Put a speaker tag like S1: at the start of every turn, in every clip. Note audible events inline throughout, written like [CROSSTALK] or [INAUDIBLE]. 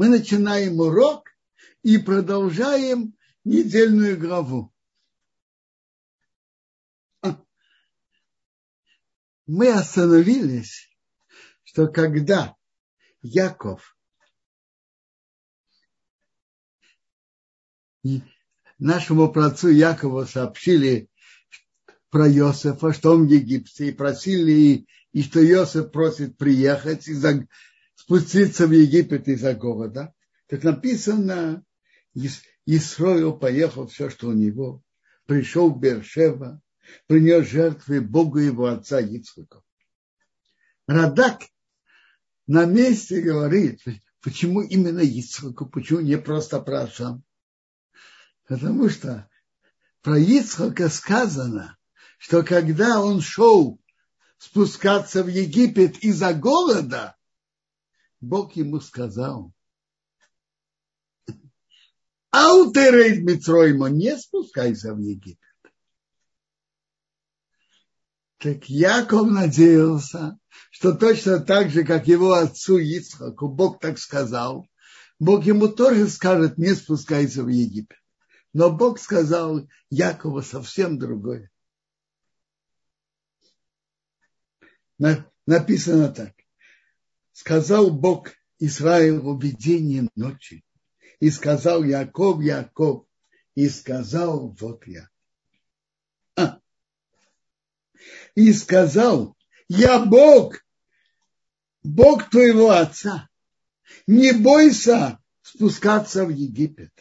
S1: Мы начинаем урок и продолжаем недельную главу. Мы остановились, что когда Яков нашему праотцу Якову сообщили про Иосифа, что он в Египте, и просили, и что Иосиф просит приехать из-за спуститься в Египет из-за голода, так написано, Исроил поехал все, что у него, пришел в Бершева, принес жертвы Богу его отца Ицхака. Радак на месте говорит, почему именно Ицхаку, почему не просто про Ашам. Потому что про Ицхака сказано, что когда он шел спускаться в Египет из-за голода, Бог ему сказал, Аутерейд Мицроймо, не спускайся в Египет. Так Яков надеялся, что точно так же, как его отцу Ицхаку, Бог так сказал, Бог ему тоже скажет, не спускайся в Египет. Но Бог сказал Якову совсем другое. Написано так сказал Бог Израилу в видении ночи. И сказал Яков, Яков, и сказал, вот я. А. И сказал, я Бог, Бог твоего отца. Не бойся спускаться в Египет,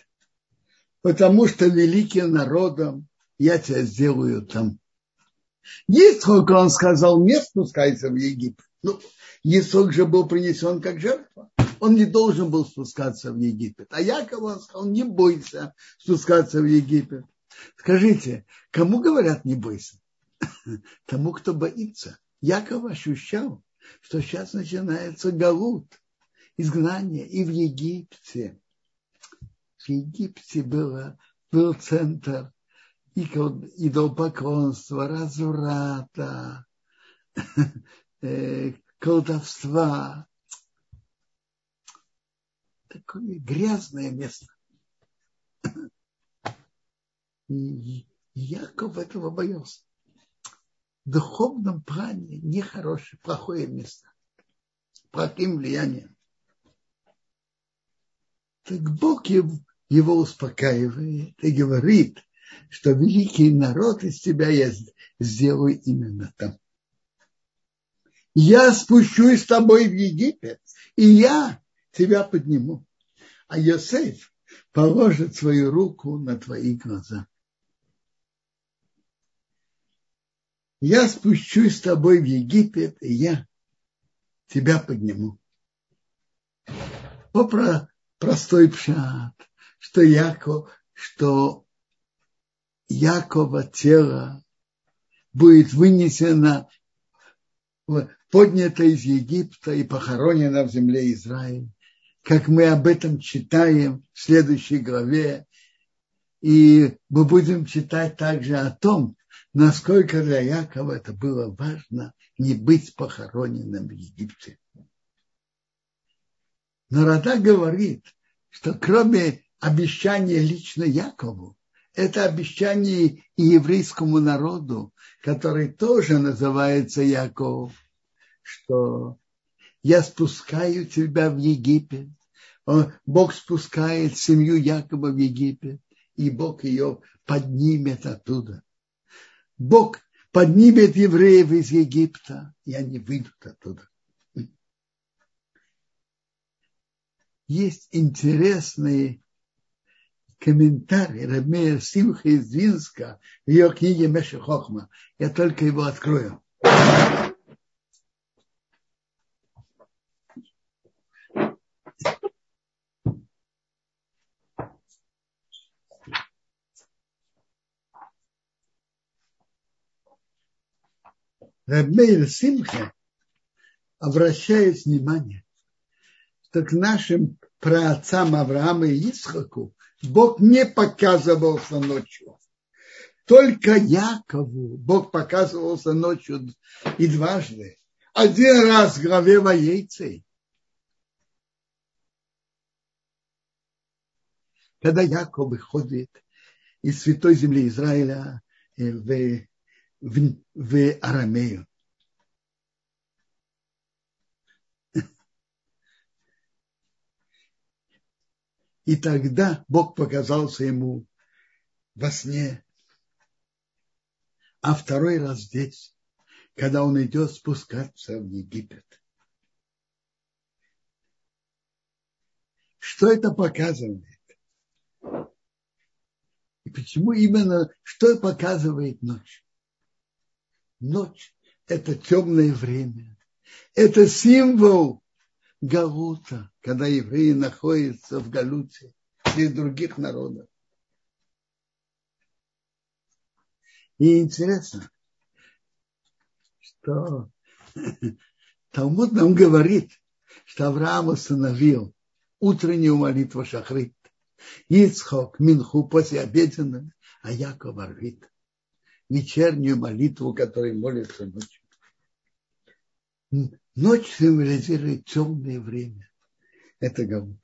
S1: потому что великим народом я тебя сделаю там. Есть сколько он сказал, не спускайся в Египет. Ну, Исок же был принесен как жертва. Он не должен был спускаться в Египет. А Яков он сказал, не бойся спускаться в Египет. Скажите, кому говорят не бойся? [LAUGHS] Тому, кто боится. Яков ощущал, что сейчас начинается галут, изгнание и в Египте. В Египте было, был центр идолпоклонства, разврата, [LAUGHS] э, колдовства. Такое грязное место. И Яков этого боялся. В духовном плане нехорошее, плохое место. Плохим влиянием. Так Бог его успокаивает и говорит, что великий народ из тебя я сделаю именно там я спущусь с тобой в Египет, и я тебя подниму. А Йосеф положит свою руку на твои глаза. Я спущусь с тобой в Египет, и я тебя подниму. По про, простой пшат, что Яков, что Якова тело будет вынесено поднята из Египта и похоронена в земле Израиля, как мы об этом читаем в следующей главе. И мы будем читать также о том, насколько для Якова это было важно не быть похороненным в Египте. Но Рада говорит, что кроме обещания лично Якову, это обещание и еврейскому народу, который тоже называется Яков что я спускаю тебя в Египет. Бог спускает семью Якова в Египет, и Бог ее поднимет оттуда. Бог поднимет евреев из Египта, и они выйдут оттуда. Есть интересные комментарии Рамея Симха из Винска в ее книге Меша Хохма. Я только его открою. Рабмейр Симха обращает внимание, что к нашим праотцам Авраама и Исхаку Бог не показывался ночью. Только Якову Бог показывался ночью и дважды. Один раз в главе Воейцей. когда Яков выходит из святой земли Израиля э, в, в, в Арамею. И тогда Бог показался ему во сне, а второй раз здесь, когда он идет спускаться в Египет. Что это показывает? И почему именно, что показывает ночь? Ночь – это темное время. Это символ Галута, когда евреи находятся в Галуте среди других народов. И интересно, что [LAUGHS] Талмуд нам говорит, что Авраам установил утреннюю молитву Шахрит, Ицхок, Минху после обеденного, а Яков Арвит вечернюю молитву, которой молится ночью. Ночь символизирует темное время. Это Галут.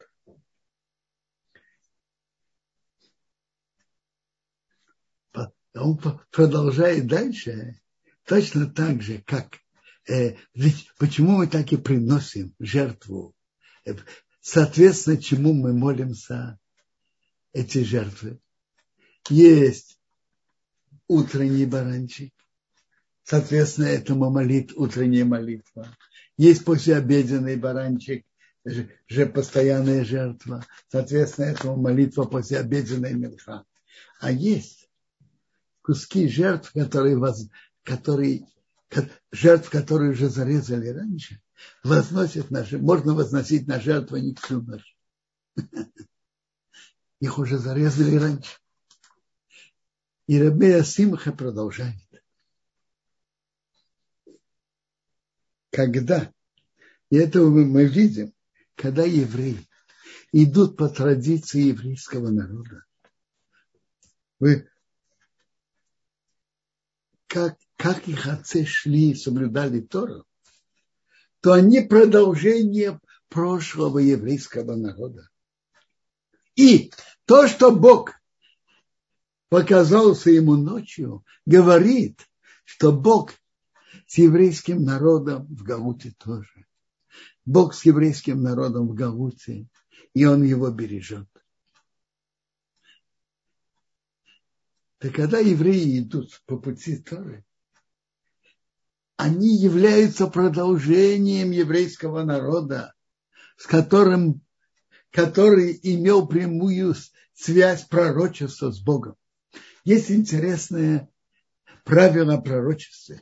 S1: Он продолжает дальше, точно так же, как э, почему мы так и приносим жертву, э, соответственно, чему мы молимся эти жертвы. Есть утренний баранчик, соответственно, этому молит утренняя молитва. Есть послеобеденный баранчик, же постоянная жертва, соответственно, этому молитва послеобеденная милха. А есть куски жертв, которые, воз, которые жертв, которые уже зарезали раньше, возносят на, можно возносить на жертву не всю ночь. [LAUGHS] Их уже зарезали раньше. И Рабея Симха продолжает. Когда, и это мы видим, когда евреи идут по традиции еврейского народа, вы как, как их отцы шли, соблюдали Тору, то они продолжение прошлого еврейского народа. И то, что Бог показался ему ночью, говорит, что Бог с еврейским народом в Галуте тоже. Бог с еврейским народом в Галуте, и он его бережет. Так когда евреи идут по пути Торы, они являются продолжением еврейского народа, с которым, который имел прямую связь пророчества с Богом. Есть интересное правило пророчества.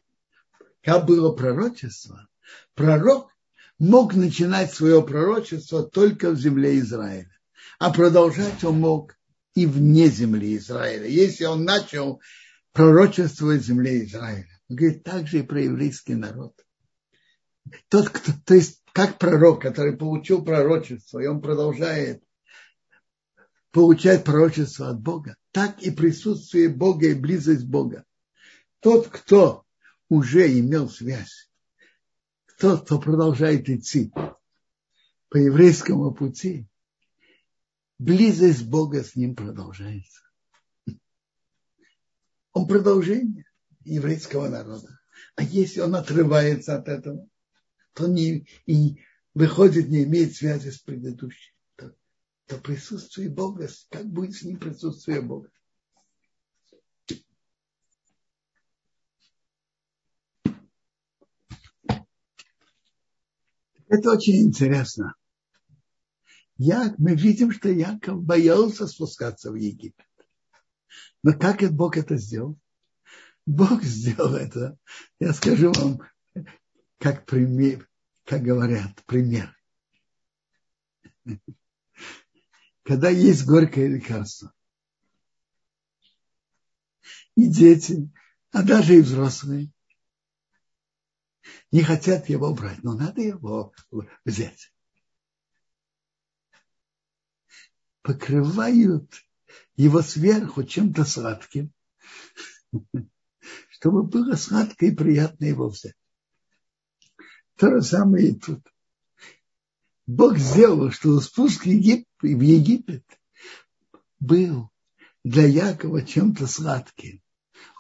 S1: Как было пророчество, пророк мог начинать свое пророчество только в земле Израиля, а продолжать он мог и вне земли Израиля. Если он начал пророчествовать в земле Израиля. Он говорит также и про еврейский народ. Тот, кто, то есть как пророк, который получил пророчество, и он продолжает получать пророчество от Бога, так и присутствие Бога и близость Бога. Тот, кто уже имел связь, тот, кто продолжает идти по еврейскому пути, близость Бога с ним продолжается. Он продолжение еврейского народа. А если он отрывается от этого, то не, и выходит, не имеет связи с предыдущим, то, присутствие Бога, как будет с ним присутствие Бога? Это очень интересно. Я, мы видим, что Яков боялся спускаться в Египет. Но как Бог это сделал? Бог сделал это. Я скажу вам, как пример, как говорят, пример. Когда есть горькое лекарство, и дети, а даже и взрослые, не хотят его брать, но надо его взять. покрывают его сверху чем-то сладким, [LAUGHS] чтобы было сладко и приятно его взять. То же самое и тут. Бог сделал, что спуск в Египет был для Якова чем-то сладким.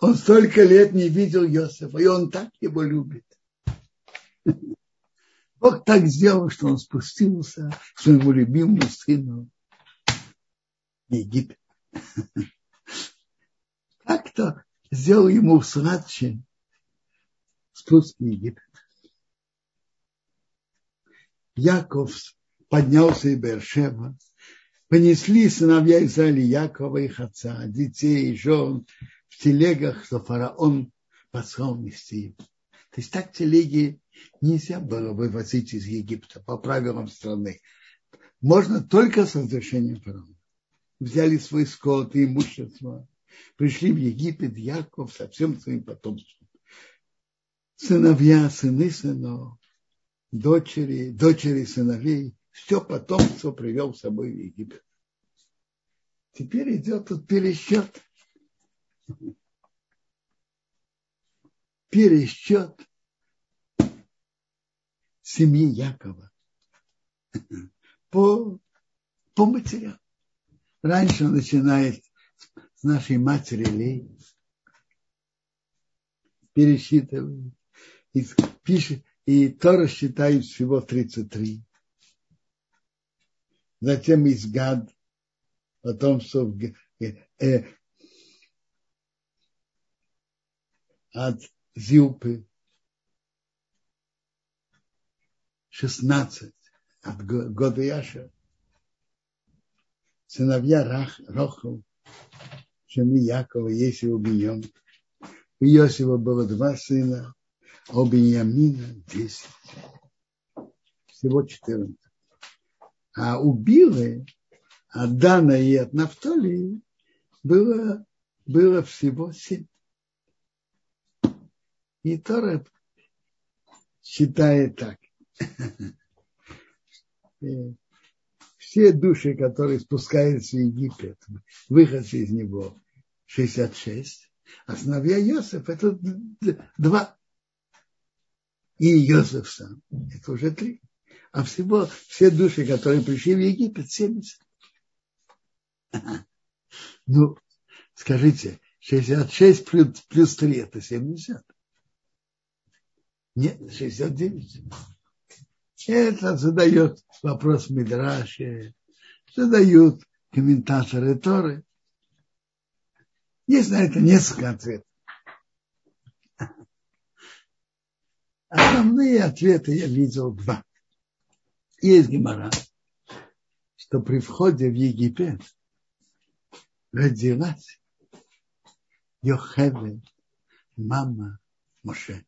S1: Он столько лет не видел Иосифа, и он так его любит. Бог так сделал, что он спустился к своему любимому сыну в Египет. Как-то сделал ему сладче спуск в Египет. Яков поднялся из Бершева, понесли сыновья Израиля Якова их отца, детей, жен в телегах, что фараон послал нести. То есть так телеги нельзя было вывозить из Египта по правилам страны. Можно только с разрешением фараона. Взяли свой скот и имущество, пришли в Египет Яков со всем своим потомством. Сыновья, сыны сынов, дочери, дочери сыновей, все потомство привел с собой в Египет. Теперь идет тут пересчет. Пересчет семьи Якова по, по матерям. Раньше он начинает с нашей матери Лей, пересчитывает, и пишет, и Тора считает всего 33. Затем из Гад, потом э, э, от Зилпы, 16 от года Яша. Сыновья Рах, Рохов, жены Якова, Есива, Беньон. У Иосифа было два сына, а у Беньямина десять. Всего четырнадцать. А у Билы, от Дана и от Нафтали было, было всего семь. И Тора считает так. [LAUGHS] Все души, которые спускаются в Египет, выходцы из него 66, а сыновья Йосиф это два. И Йосиф сам, это уже три. А всего все души, которые пришли в Египет, 70. [LAUGHS] Ну, скажите, 66 плюс, плюс 3 это 70. Нет, 69. Это задает вопрос Мидраши, задают комментаторы Торы. Есть на это несколько ответов. [LAUGHS] Основные ответы я видел два. Есть Гемора, что при входе в Египет родилась Йохеве, мама Моше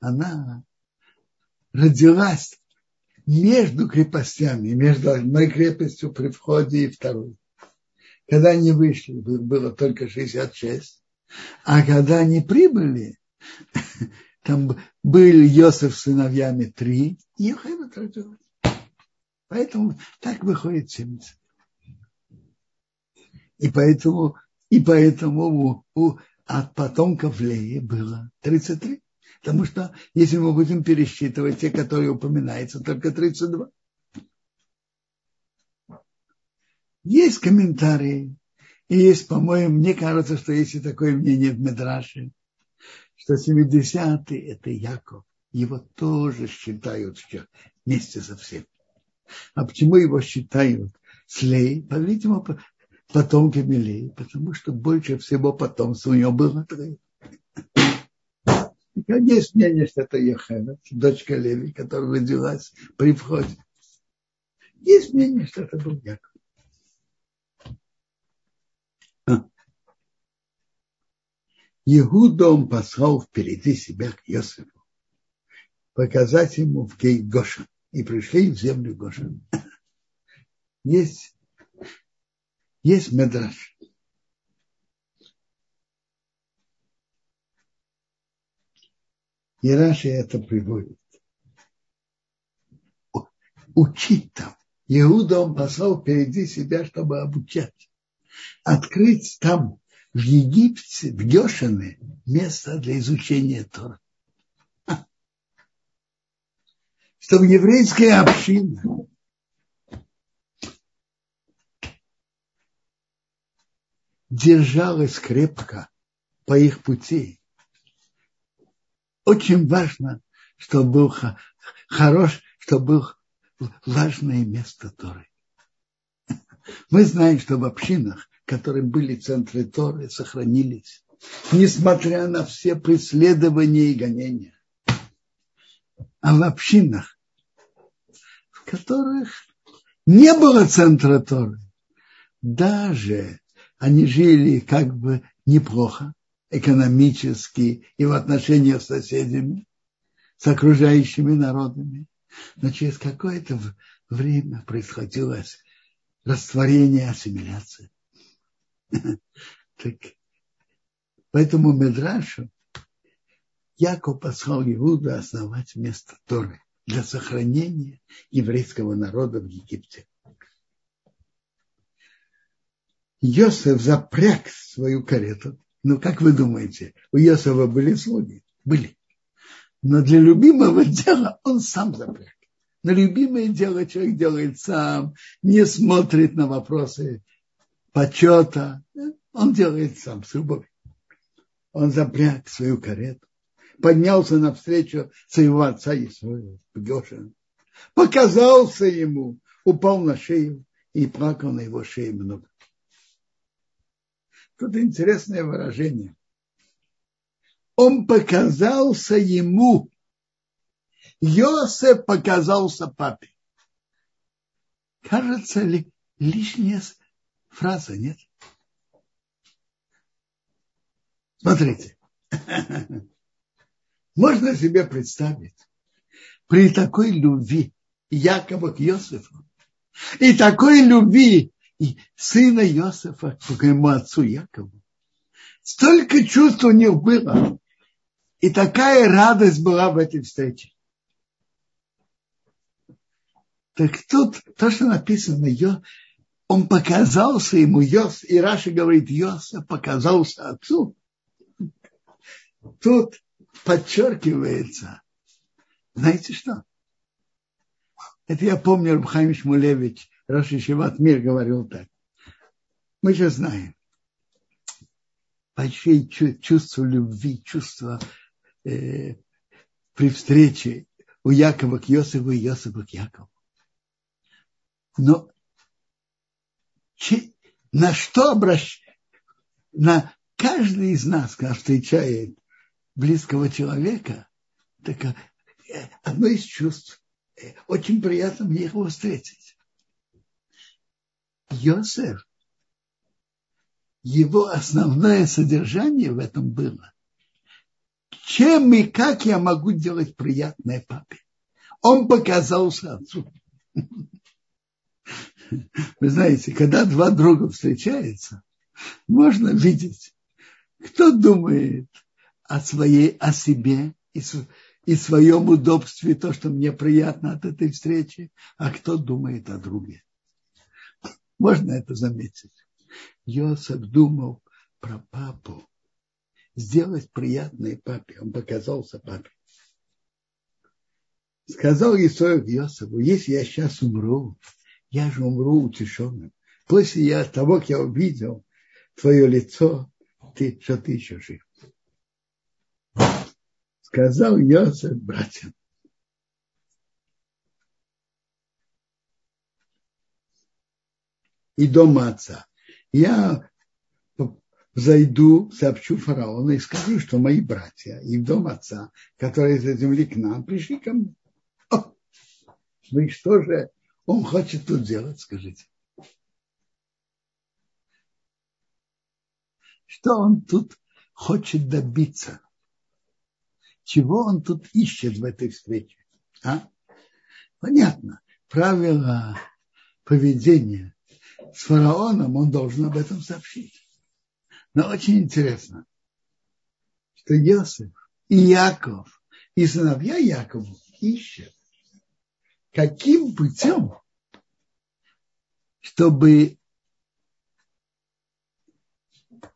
S1: она родилась между крепостями, между одной крепостью при входе и второй. Когда они вышли, было только 66, а когда они прибыли, [LAUGHS] там были Йосиф с сыновьями три, и Йохевет родилась. Поэтому так выходит 70. И поэтому, и поэтому у, у, от потомков Леи было 33. Потому что если мы будем пересчитывать те, которые упоминаются, только 32. Есть комментарии, и есть, по-моему, мне кажется, что есть и такое мнение в Медраше, что 70-й – это Яков. Его тоже считают вместе со всем. А почему его считают Слей? По-видимому, потомками Лей, потому что больше всего потомства у него было трое. Есть мнение, что это Ехена, дочка Леви, которая родилась при входе. Есть мнение, что это был Яков. Иуда он послал впереди себя к Йосифу, показать ему в Гей Гошин. И пришли в землю Гошин. Есть, есть медраж. И Раши это приводит. Учить там. Иуда он послал впереди себя, чтобы обучать. Открыть там, в Египте, в Гешине, место для изучения Тора. Чтобы еврейская община держалась крепко по их пути. Очень важно, чтобы был хорош, чтобы был важное место Торы. Мы знаем, что в общинах, которые были центры Торы, сохранились, несмотря на все преследования и гонения. А в общинах, которых не было центра Торы, даже они жили как бы неплохо, экономически и в отношениях с соседями, с окружающими народами. Но через какое-то время происходило растворение, ассимиляция. [LAUGHS] Так, поэтому Медрашу Яков послал Иуда основать место Торы для сохранения еврейского народа в Египте. Йосеф запряг свою карету. Ну, как вы думаете, у Йосефа были слуги? Были. Но для любимого [LAUGHS] дела он сам запряг. На любимое дело человек делает сам, не смотрит на вопросы почета. Он делает сам с любовью. Он запряг свою карету, поднялся навстречу своего отца и своего Геша, показался ему, упал на шею и плакал на его шее много. Тут интересное выражение. Он показался ему. Йосеф показался папе. Кажется ли лишняя фраза, нет? Смотрите. [LAUGHS] Можно себе представить, при такой любви Якова к Йосифу и такой любви сына Иосифа к моему отцу Якову. Столько чувств у них было. И такая радость была в этой встрече. Так тут то, что написано, он показался ему, Йос, и Раша говорит, Йосиф показался отцу. Тут подчеркивается, знаете что? Это я помню, Рабхайм Шмулевич Роши Шиват Мир говорил так. Мы же знаем, большие чувства любви, чувства э, при встрече у Якова к Йосифу и Йосифа к Якову. Но че, на что обращать? На каждый из нас, когда встречает близкого человека, так э, одно из чувств, э, очень приятно мне его встретить. Йосеф, его основное содержание в этом было. Чем и как я могу делать приятное папе? Он показался отцу. [LAUGHS] Вы знаете, когда два друга встречаются, можно видеть, кто думает о, своей, о себе и, и своем удобстве, то, что мне приятно от этой встречи, а кто думает о друге. Можно это заметить. Йосеф думал про папу. Сделать приятное папе. Он показался папе. Сказал Исоев Йосефу, если я сейчас умру, я же умру утешенным. После я, того, как я увидел твое лицо, ты, что ты еще жив. Сказал Йосеф братьям, и дома отца. Я зайду, сообщу фараону и скажу, что мои братья и дом отца, которые из земли к нам, пришли ко мне. О, ну и что же он хочет тут делать, скажите? Что он тут хочет добиться? Чего он тут ищет в этой встрече? А? Понятно. Правила поведения с фараоном, он должен об этом сообщить. Но очень интересно, что Иосиф и Яков, и сыновья Якова ищут, каким путем, чтобы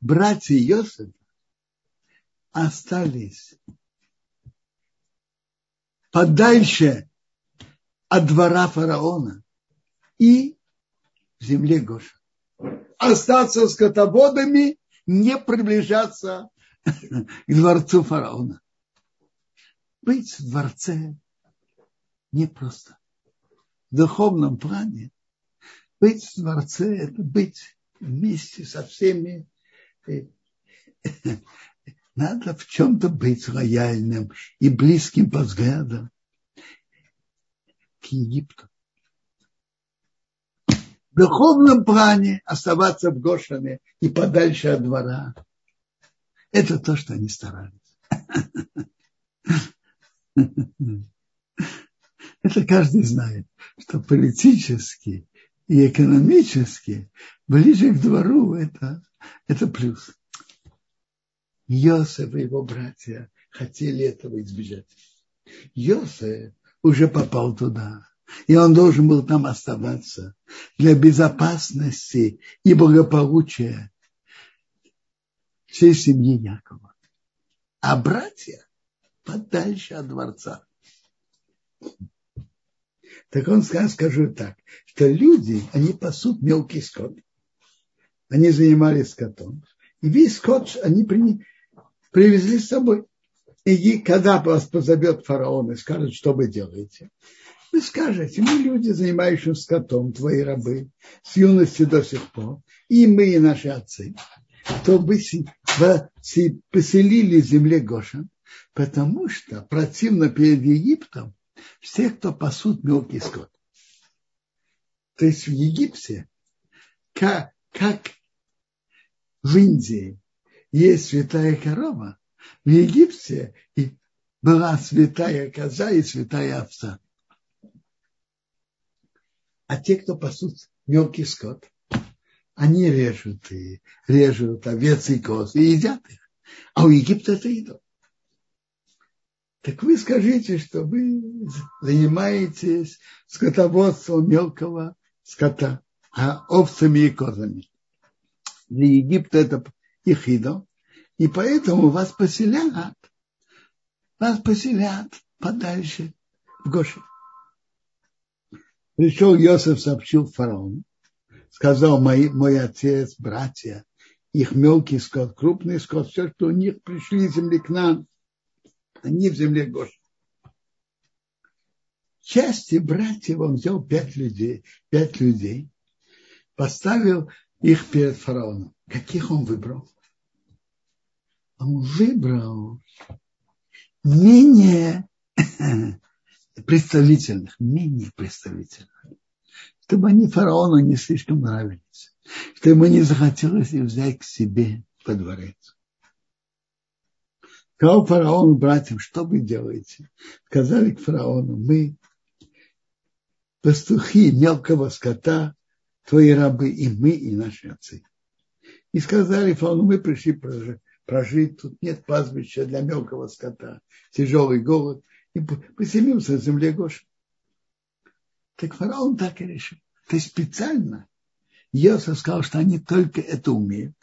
S1: братья Иосифа остались подальше от двора фараона и в земле Гоша. остаться скотоводами, не приближаться [LAUGHS] к дворцу фараона. Быть в дворце непросто. В духовном плане быть в дворце – это быть вместе со всеми. [LAUGHS] Надо в чем-то быть лояльным и близким по взглядам к Египту. В духовном плане оставаться в Гошане и подальше от двора. Это то, что они старались. Это каждый знает, что политически и экономически ближе к двору это, это плюс. Йосеф и его братья хотели этого избежать. Йосеф уже попал туда, и он должен был там оставаться для безопасности и благополучия всей семьи Якова. А братья подальше от дворца. Так он скажу так, что люди, они пасут мелкий скот. Они занимались скотом. И весь скот они при, привезли с собой. И когда вас позовет фараон и скажет, что вы делаете, вы скажете, мы люди, занимающиеся скотом, твои рабы, с юности до сих пор, и мы, и наши отцы, то вы поселили в земле Гошин, потому что противно перед Египтом все, кто пасут мелкий скот. То есть в Египте, как, как в Индии есть святая корова, в Египте и была святая коза и святая овца. А те, кто пасут мелкий скот, они режут и режут овец и коз и едят их. А у Египта это едят. Так вы скажите, что вы занимаетесь скотоводством мелкого скота, а овцами и козами. Для Египта это их идол, и поэтому вас поселят, вас поселят подальше в Гошин. Пришел Иосиф, сообщил фараону, сказал мой, мой отец, братья, их мелкий скот, крупный скот, все, что у них пришли из земли к нам, они в земле Гош. Части братьев он взял пять людей, пять людей, поставил их перед фараоном. Каких он выбрал? Он выбрал менее [LAUGHS] представительных, менее представительных, чтобы они фараону не слишком нравились, чтобы ему не захотелось их взять к себе во дворец. Сказал фараон братьям, что вы делаете? Сказали к фараону, мы пастухи мелкого скота, твои рабы, и мы, и наши отцы. И сказали фараону, мы пришли прожить, тут нет пастбища для мелкого скота, тяжелый голод, и поселимся в земле Гоши. Так фараон так и решил. Есть специально Йосиф сказал, что они только это умеют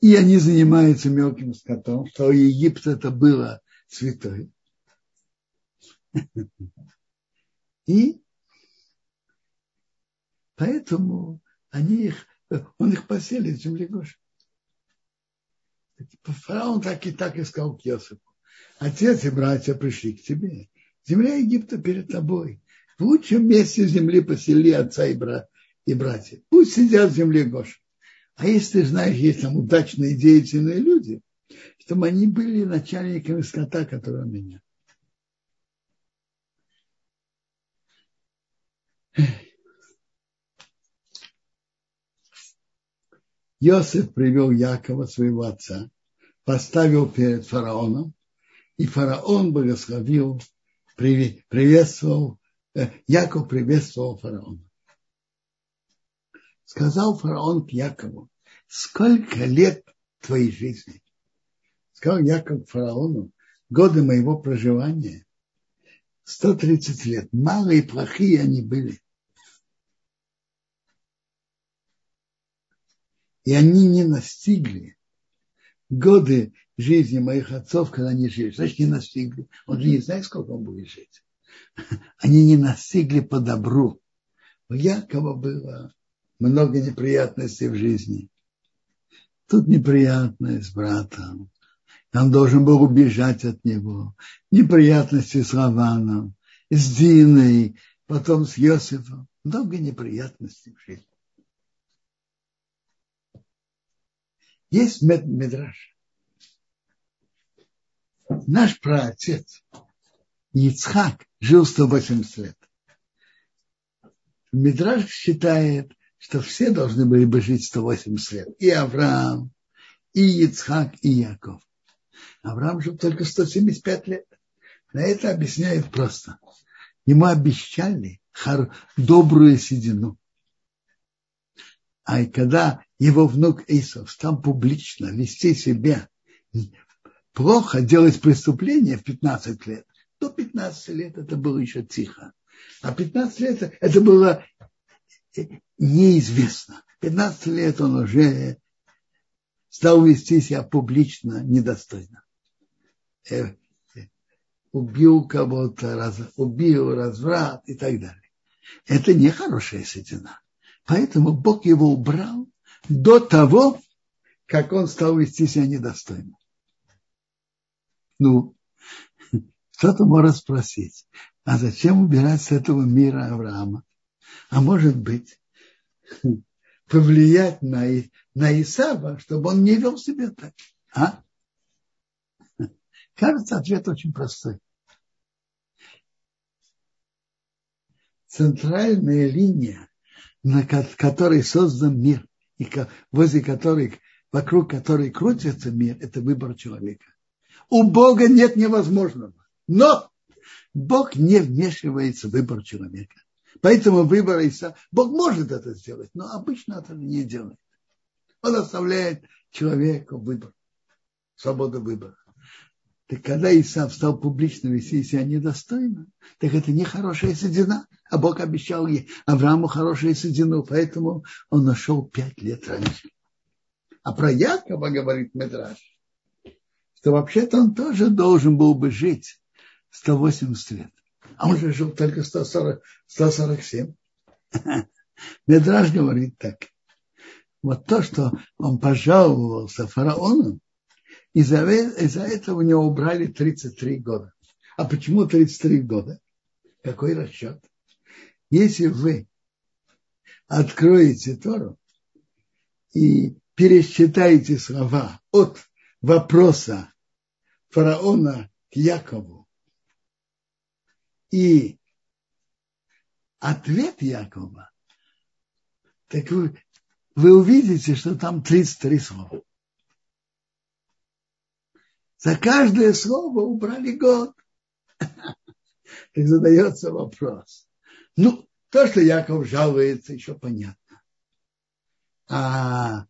S1: и они занимаются мелким скотом, что Египет это было святой. [LAUGHS] И поэтому они их, он их поселит в земле Гоши. Фараон так и так и сказал к Йосифу. Отец и братья пришли к тебе. Земля Египта перед тобой. В лучшем месте земли посели отца и, брат, и братья. Пусть сидят в земле Гоши. А если ты знаешь, есть там удачные деятельные люди, чтобы они были начальниками скота, который у меня. Иосиф привел Якова, своего отца, поставил перед фараоном, и фараон благословил, приветствовал, э, Яков приветствовал фараона. Сказал фараон к Якову, сколько лет твоей жизни? Сказал Яков фараону, годы моего проживания, 130 лет. Малые и плохие они были. И они не настигли годы жизни моих отцов, когда они жили. Значит, не настигли. Он же не знает, сколько он будет жить. [LAUGHS] Они не настигли по добру. У Якова было много неприятностей в жизни. Тут неприятность с братом. Он должен был убежать от него. Неприятности с Лаваном, с Диной, потом с Йосифом. Много неприятностей в жизни. Есть мед медраж. Наш праотец Ицхак жил 180 лет. Медраж считает, что все должны были бы жить 180 лет. И Авраам, и Ицхак, и Яков. Авраам жил только 175 лет. На это объясняет просто. Ему обещали добрую седину. А когда его внук Исов стал публично вести себя плохо, делать преступление в 15 лет, до 15 лет это было еще тихо. А 15 лет это было неизвестно. 15 лет он уже стал вести себя публично недостойно. Э, убил кого-то, раз, убил, разврат и так далее. Это не хорошая седина. Поэтому Бог его убрал до того, как он стал вести себя недостойно. Ну, кто-то может спросить, а зачем убирать с этого мира Авраама? А может быть, повлиять на, на Исава, чтобы он не вел себя так. А? Кажется, ответ очень простой. Центральная линия, на которой создан мир, и возле которой, вокруг которой крутится мир, это выбор человека. У Бога нет невозможного. Но Бог не вмешивается в выбор человека. Поэтому выбор Иса, Бог может это сделать, но обычно это не делает. Он оставляет человеку выбор, свободу выбора. Так когда Исав стал публично вести себя недостойно, так это не хорошая седина. А Бог обещал ей Аврааму хорошую седину, поэтому он нашел пять лет раньше. А про Якова говорит Медраж, что вообще-то он тоже должен был бы жить 180 лет. А он же жил только 140, 147. Медраж говорит так. Вот то, что он пожаловался фараону, из-за из этого у него убрали 33 года. А почему 33 года? Какой расчет? Если вы откроете Тору и пересчитаете слова от вопроса фараона к Якову и ответ Якова, так вы, вы увидите, что там 33 слова. За каждое слово убрали год. [LAUGHS] Так задается вопрос. Ну, то, что Яков жалуется, еще понятно. А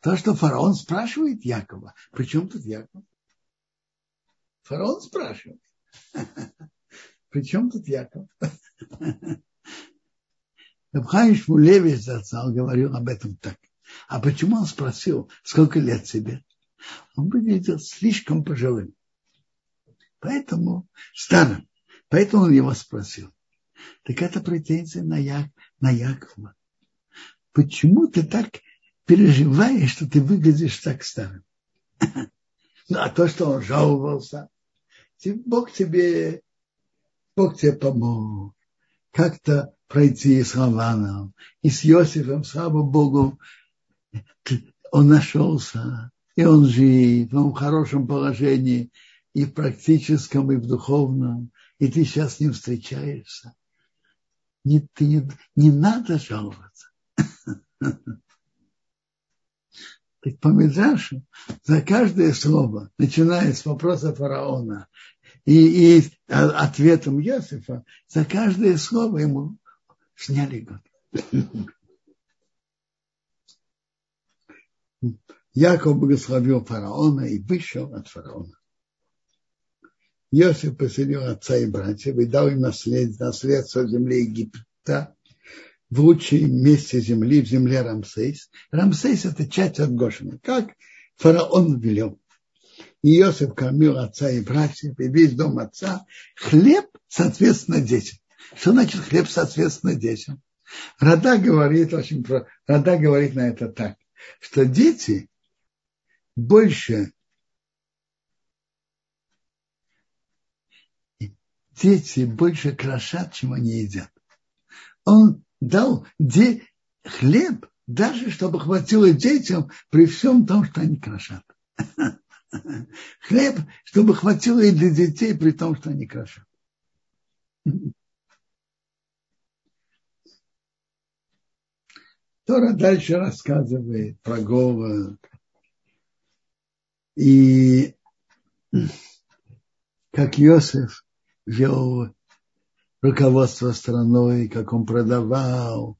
S1: то, что фараон спрашивает Якова, при чем тут Яков? Фараон спрашивает. [LAUGHS] При чем тут Яков? [LAUGHS] Абхайм Шмулевич Зацал говорил об этом так. А почему он спросил, сколько лет тебе? он выглядел слишком пожилым. Поэтому старым. Поэтому он его спросил. Так это претензия на, Як, на Якова. Почему ты так переживаешь, что ты выглядишь так старым? [LAUGHS] Ну, а то, что он жаловался, Бог тебе, Бог тебе помог как-то пройти с Лаваном и с Иосифом, слава Богу, он нашелся и он жив, он в хорошем положении и в практическом, и в духовном, и ты сейчас с ним встречаешься. Не, ты не, не надо жаловаться. [LAUGHS] Так по Медрашу за каждое слово, начиная с вопроса фараона и, и ответом Иосифа, за каждое слово ему сняли год. [LAUGHS] Яков благословил фараона и вышел от фараона. Иосиф поселил отца и братьев и дал им наслед, наследство земли Египта в лучшем месте земли, в земле Рамсейс. Рамсейс – это часть от Гошина, как фараон велел. Иосиф кормил отца и братьев, и весь дом отца. Хлеб, соответственно, детям. Что значит хлеб, соответственно, детям? Рада говорит очень про... Рада говорит на это так, что дети больше дети больше крошат, чем они едят. Он дал де... хлеб, даже чтобы хватило детям при всем том, что они крошат. [LAUGHS] Хлеб, чтобы хватило и для детей, при том, что они крошат. [LAUGHS] Тора дальше рассказывает про голод. И [CLEARS THROAT] как Иосиф вел руководство страной, как он продавал,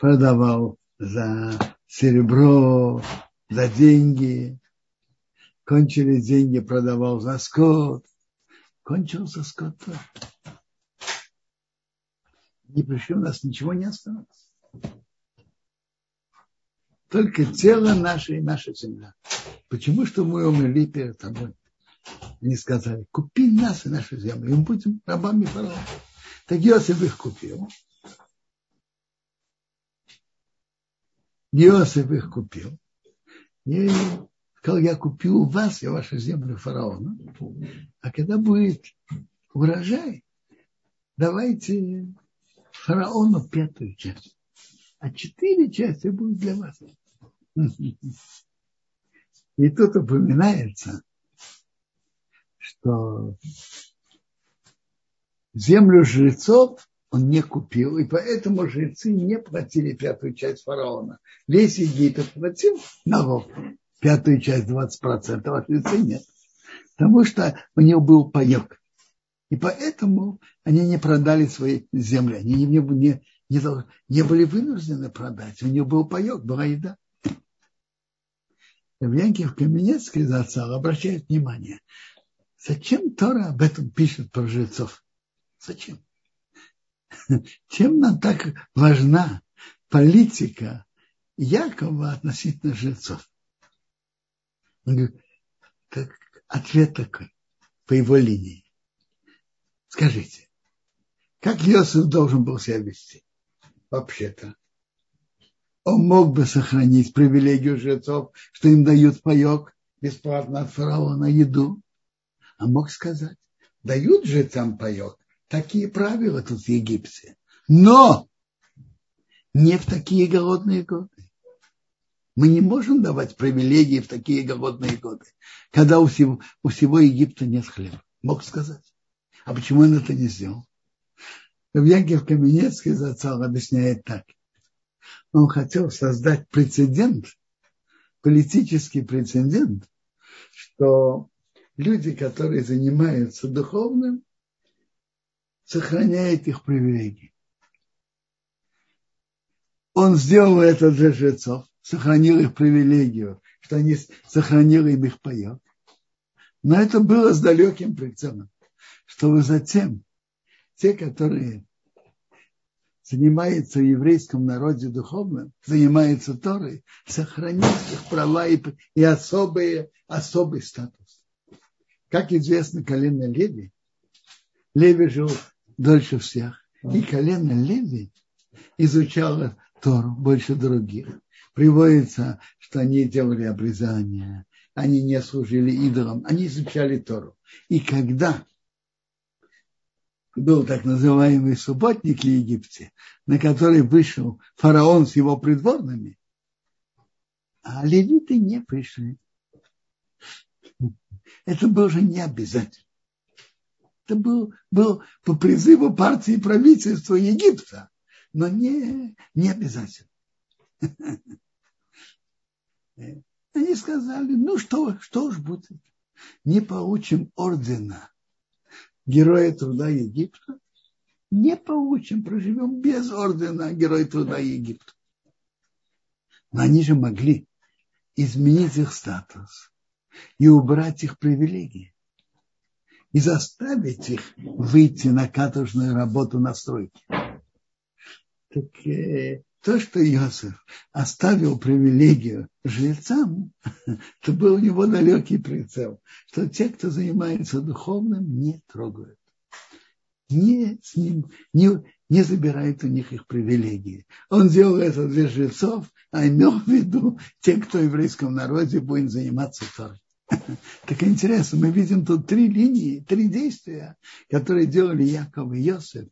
S1: продавал за серебро, за деньги. Кончились деньги, продавал за скот. Кончился скот тоже. И пришли у нас ничего не осталось. Только тело наше и наша земля. Почему что мы умерли перед тобой? Они сказали, купи нас и нашу землю, и мы будем рабами фараона. Так Иосиф их купил. Иосиф их купил. И сказал, я купил вас и вашу землю фараона. А когда будет урожай, давайте фараону пятую часть. А четыре части будут для вас. И тут упоминается, что землю жрецов он не купил, и поэтому жрецы не платили пятую часть фараона. Весь Египет платил налог, пятую часть 20%, а жрецы нет. Потому что у него был паек. И поэтому они не продали свои земли. Они не, не, не, не были вынуждены продать. У него был паек, была еда. Янкив Каменецкий зацал обращает внимание, зачем Тора об этом пишет про жрецов? Зачем? [LAUGHS] Чем нам так важна политика Якова относительно жрецов? Он говорит, так, ответ такой, по его линии. Скажите, как Иосиф должен был себя вести? Вообще-то, он мог бы сохранить привилегию жрецов, что им дают паек бесплатно от фараона еду. А мог сказать, дают жрецам паек, такие правила тут в Египте. Но не в такие голодные годы. Мы не можем давать привилегии в такие голодные годы, когда у всего, у всего Египта нет хлеба. Мог сказать. А почему он это не сделал? Яков Каменецкий зацал объясняет так – он хотел создать прецедент, политический прецедент, что люди, которые занимаются духовным, сохраняют их привилегии. Он сделал это для жрецов, сохранил их привилегию, что они сохранили им их паек. Но это было с далеким прицелом, чтобы затем те, которые занимается в еврейском народе духовным, занимается Торой, сохранить их права и, и особые, особый статус. Как известно, колено Леви, Леви жил дольше всех, и колено Леви изучало Тору больше других. Приводится, что они делали обрезание, они не служили идолам, они изучали Тору. И когда был так называемый субботник в Египте, на который вышел фараон с его придворными, а левиты не пришли. Это было же не обязательно. Это был, был по призыву партии правительства Египта, но не, не обязательно. [LAUGHS] Они сказали, ну что, что ж будет, не получим ордена героя труда Египта, не получим, проживем без ордена Героя труда Египта. Но они же могли изменить их статус и убрать их привилегии и заставить их выйти на каторжную работу на стройке. Так э, то, что Иосиф оставил привилегию жрецам, это [LAUGHS] был у него далекий прицел, что те, кто занимается духовным, не трогают. Не с ним, не, не забирает у них их привилегии. Он делал это для жрецов, а имел в виду те, кто в еврейском народе будет заниматься Торой. [LAUGHS] Так интересно, мы видим тут три линии, три действия, которые делали Яков и Йосиф,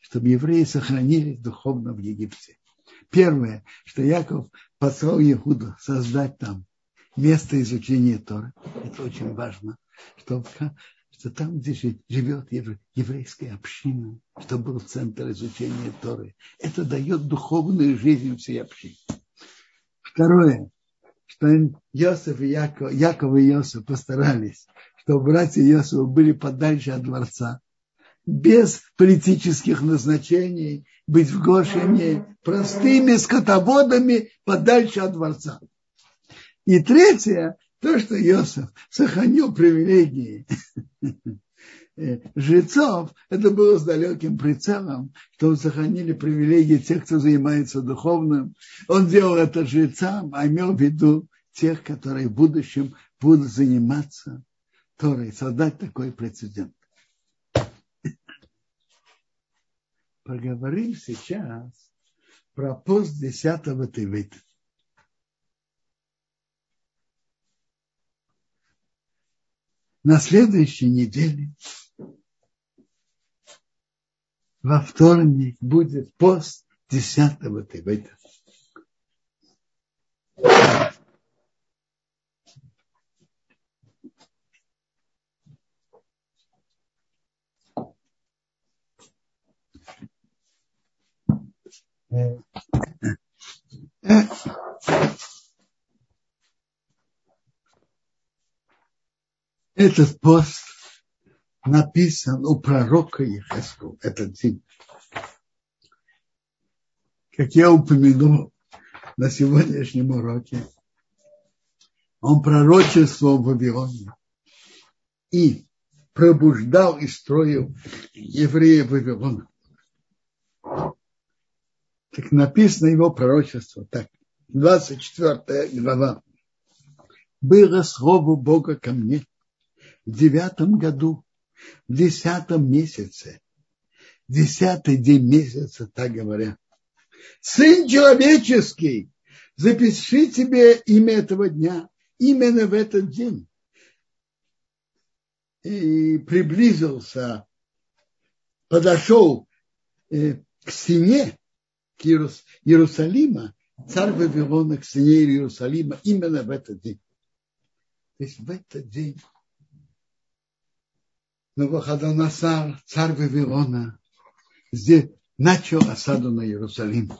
S1: чтобы евреи сохранились духовно в Египте. Первое, что Яков послал Иуду создать там место изучения Торы. Это очень важно, чтобы что там, где живет еврейская община, что был центр изучения Торы, это дает духовную жизнь всей общине. Второе, что Иосиф и Яков, Яков и Иосиф постарались, чтобы братья Иосифа были подальше от дворца, без политических назначений, быть в Гошине простыми скотоводами подальше от дворца. И третье, то, что Иосиф сохранил привилегии [LAUGHS] жрецов, это было с далеким прицелом, что он сохранили привилегии тех, кто занимается духовным. Он делал это жрецам, а имел в виду тех, которые в будущем будут заниматься Торой, создать такой прецедент. Поговорим сейчас про пост 10 Тевита. На следующей неделе, во вторник, будет пост 10 Тевета. Этот пост написан у пророка Ехеску, этот день. Как я упомянул на сегодняшнем уроке, он пророчествовал в Вавилоне и пробуждал и строил евреев Вавилона. Так написано его пророчество так. 24 глава. Было слово Бога ко мне девятом году, в десятом месяце, десятый день месяца, так говоря. Сын человеческий, запиши тебе имя этого дня, именно в этот день. И приблизился, подошел э, к стене к Иерусалима, царь Вавилона к стене Иерусалима именно в этот день. То есть в этот день Навуходоносор, царь Вавилона, здесь начал осаду на Иерусалим.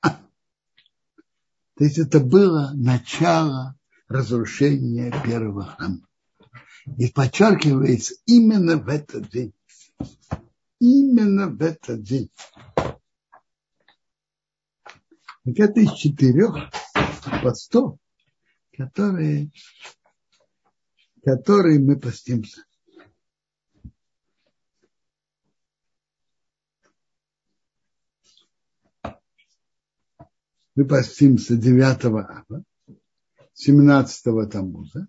S1: А, то есть это было начало разрушения первого храма. И подчеркивается именно в этот день. Именно в этот день. Так это из четырех постов, которые, которые мы постимся. Мы постимся 9 ава, 17 Тамуза,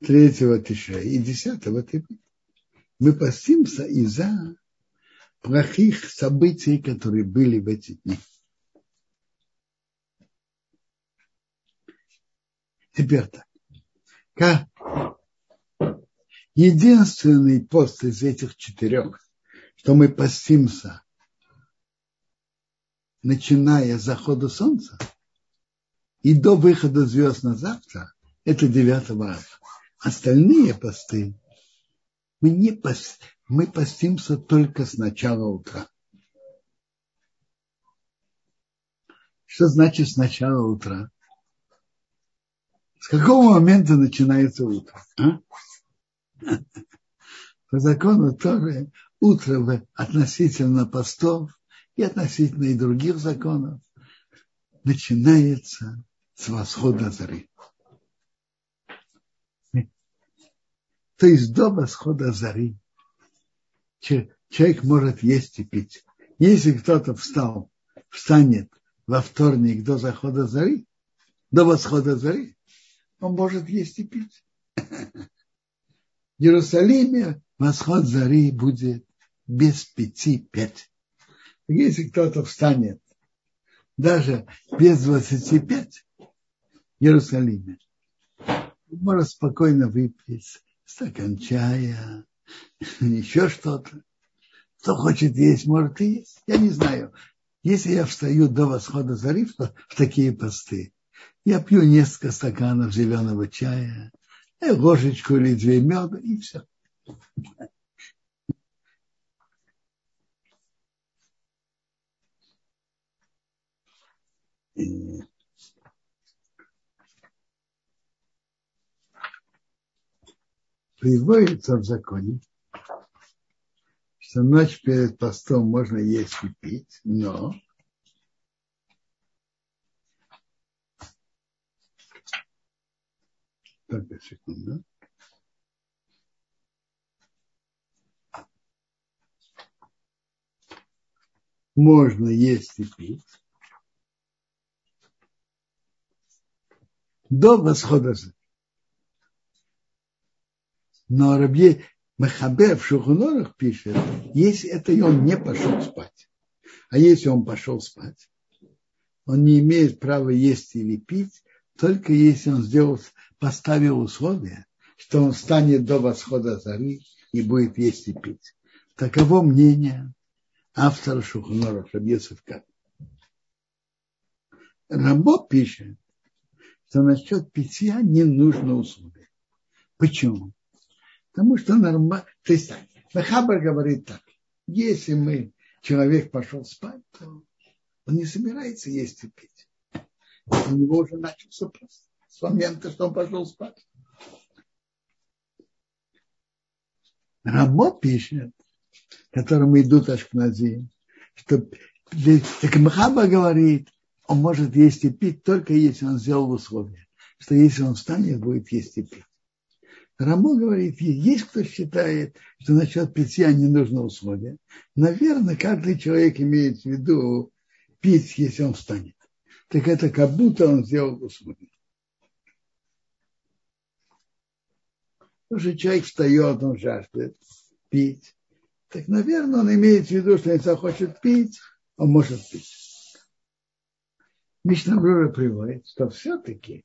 S1: 3 Тиша и 10 Тибет. Мы постимся из-за плохих событий, которые были в эти дни. Теперь так. Как единственный пост из этих четырех, что мы постимся начиная с захода солнца и до выхода звезд на завтра, это 9 ава. Остальные посты мы, не пост, мы постимся только с начала утра. Что значит с начала утра? С какого момента начинается утро? А? [LAUGHS] По закону Торы утро относительно постов и относительно и других законов, начинается с восхода зары. То есть до восхода зары человек может есть и пить. Если кто-то встал, встанет во вторник до захода зары, до восхода зары, он может есть и пить. В Иерусалиме восход зари будет без пяти пять. Если кто-то встанет даже без 25 в Иерусалиме, может спокойно выпить стакан чая, [LAUGHS] еще что-то. Кто хочет есть, может и есть. Я не знаю. Если я встаю до восхода зари в, такие посты, я пью несколько стаканов зеленого чая, ложечку или две меда, и все. Приводится в законе, что ночь перед постом можно есть и пить, но Только секунду. Можно есть и пить до восхода Но Рабье Махабер в Шухунорах пишет, если это и он не пошел спать, а если он пошел спать, он не имеет права есть или пить, только если он сделал, поставил условие, что он станет до восхода зари и будет есть и пить. Таково мнение автора Шухунора Шабьесовка. Рабо пишет, что насчет питья не нужно условия. Почему? Потому что нормально. То есть Махабар говорит так. Если мы, человек пошел спать, то он не собирается есть и пить. У него уже начался пост с момента, что он пошел спать. Рамо пишет, которому идут Ашкнази, что так Махаба говорит, он может есть и пить только если он сделал условие, что если он встанет, будет есть и пить. Рамо говорит, есть кто считает, что насчет питья не нужно условия. Наверное, каждый человек имеет в виду пить, если он встанет. Так это как будто он сделал условие. Потому что человек встает, он жаждет пить. Так, наверное, он имеет в виду, что если он хочет пить, он может пить. Мишнабрура приводит, что все-таки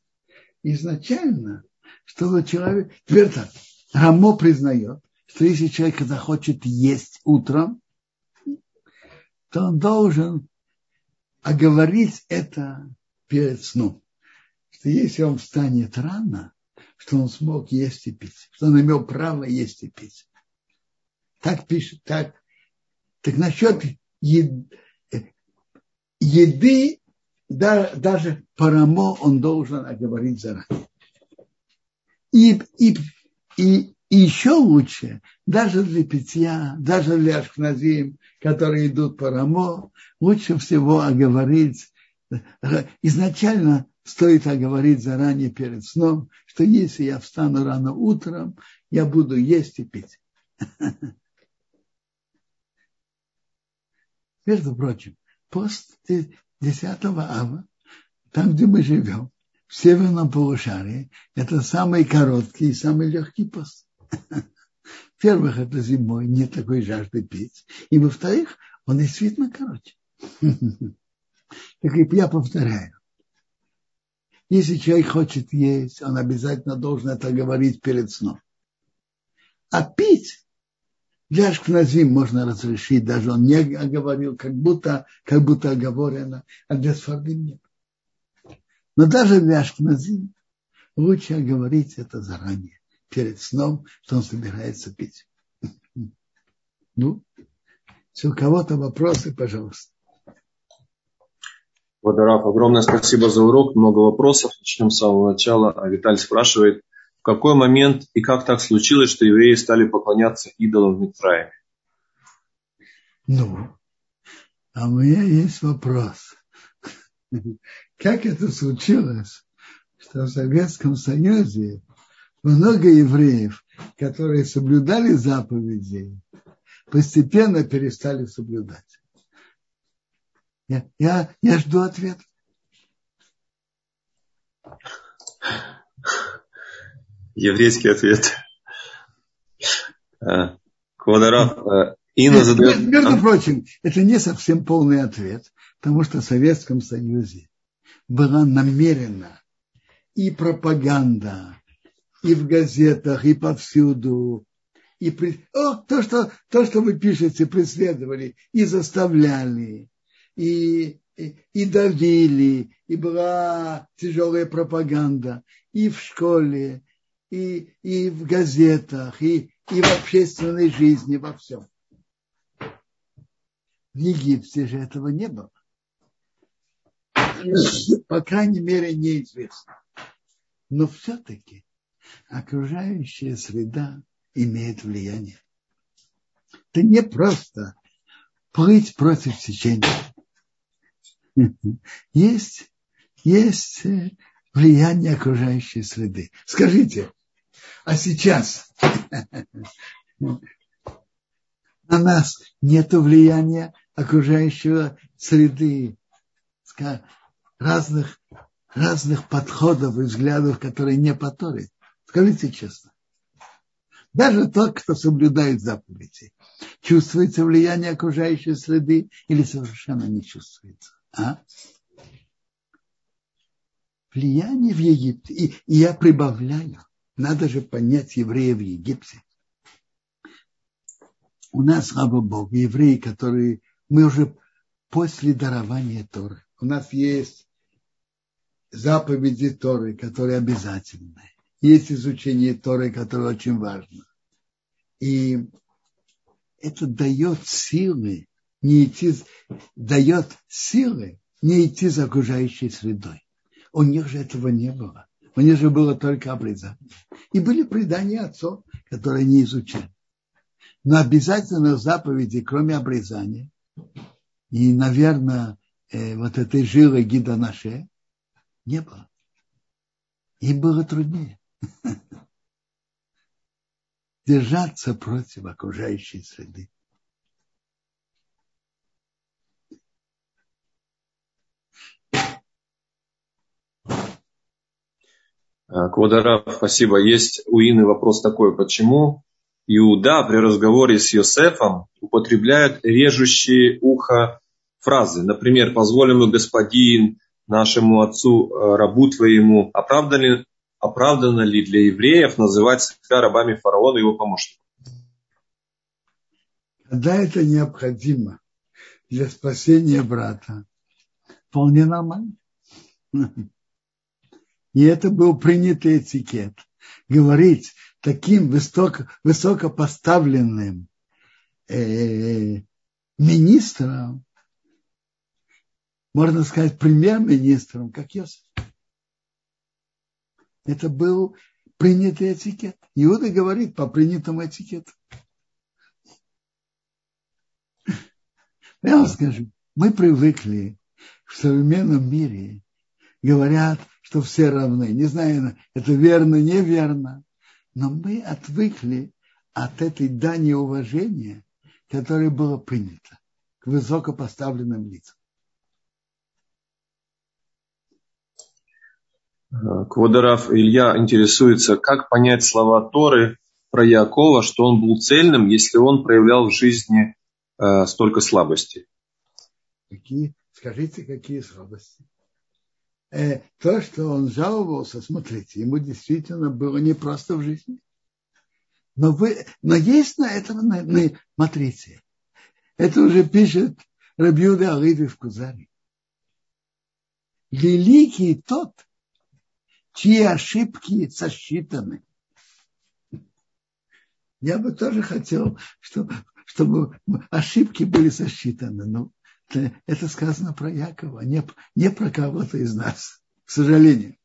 S1: изначально чтобы человек... Теперь так, Рамо признает, что если человек захочет есть утром, то он должен оговорить это перед сном. Что если он встанет рано, что он смог есть и пить, что он имел право есть и пить. Так пишет, так. Так насчет еды, еды да, даже парамо он должен оговорить заранее. И, и, и, и еще лучше, даже для питья, даже для ашкназим, которые идут по рамо, лучше всего оговорить, изначально стоит оговорить заранее перед сном, что если я встану рано утром, я буду есть и пить. [LAUGHS] Между прочим, пост 10 ава, там, где мы живем, в северном полушарии это самый короткий и самый легкий пост. [LAUGHS] Во-первых, это зимой, нет такой жажды пить. И во-вторых, он действительно короче. [LAUGHS] Так я повторяю. Если человек хочет есть, он обязательно должен это говорить перед сном. А пить для ашкназим можно разрешить, даже он не оговорил, как будто, как будто оговорено, а для сфардим нет. Но даже для Ашкназим лучше говорить это заранее, перед сном, что он собирается пить. [LAUGHS] Ну, если у кого-то вопросы, пожалуйста.
S2: Водорав, огромное спасибо за урок, много вопросов. Начнем с самого начала. А Виталий спрашивает, какой момент и как так случилось, что евреи стали поклоняться идолам в Митраиме?
S1: Ну, а у меня есть вопрос. Как это случилось, что в Советском Союзе много евреев, которые соблюдали заповеди, постепенно перестали соблюдать? Я, я, я жду ответа.
S2: Еврейский ответ. Э, Квадаров, э, Инна задает...
S1: Между прочим, это не совсем полный ответ, потому что в Советском Союзе была намерена и пропаганда, и в газетах, и повсюду. И при... О, то, что, то, что вы пишете, преследовали и заставляли, и, и, и давили, и была тяжелая пропаганда и в школе, и, и в газетах, и, и в общественной жизни, во всем. В Египте же этого не было. По крайней мере, неизвестно. Но все-таки окружающая среда имеет влияние. Это не просто плыть против течения. Есть, есть э, влияние окружающей среды. Скажите, а сейчас [LAUGHS] на нас нет влияния окружающего среды, разных, разных подходов и взглядов, которые не по. Скажите честно. Даже тот, кто соблюдает заповеди, чувствуется влияние окружающей среды или совершенно не чувствуется. А? Влияние в Египте. И, и я прибавляю. Надо же понять евреев в Египте. У нас, слава Богу, евреи, которые мы уже после дарования Торы. У нас есть заповеди Торы, которые обязательны. Есть изучение Торы, которое очень важно. И это дает силы не идти, дает силы не идти за окружающей средой. У них же этого не было. У них же было только обрезание. И были предания отцов, которые не изучали. Но обязательно заповеди, кроме обрезания, и, наверное, э, вот этой жилы гида наше не было. Им было труднее [LAUGHS] держаться против окружающей среды.
S2: А, Квадарав, спасибо. Есть у Ины вопрос такой. Почему Иуда при разговоре с Йосефом употребляет режущие ухо фразы? Например, позволим господин нашему отцу, э, рабу твоему, оправдано ли, оправдано ли для евреев называть себя рабами фараона и его помощников?
S1: Когда это необходимо для спасения брата, вполне нормально. И это был принятый этикет. Говорить таким высоко, высокопоставленным э, министром, можно сказать, премьер-министром, как Йосиф. Это был принятый этикет. Иуда говорит по принятому этикету. Я вам скажу, мы привыкли в современном мире говорят, что все равны. Не знаю, это верно, неверно. Но мы отвыкли от этой дани уважения, которое было принято к высокопоставленным лицам.
S2: Квадорав Илья интересуется, как понять слова Торы про Якова, что он был цельным, если он проявлял в жизни э, столько слабостей.
S1: Какие, скажите, какие слабости? Э, то, что он жаловался, смотрите, ему действительно было непросто в жизни. Но, вы, но есть на этом, на, на, смотрите, это уже пишет Рабиуда Алиби в Кузаре. Великий тот, чьи ошибки сосчитаны. Я бы тоже хотел, чтобы, чтобы ошибки были сосчитаны. Но это сказано про Якова, не, не про кого-то из нас, к сожалению.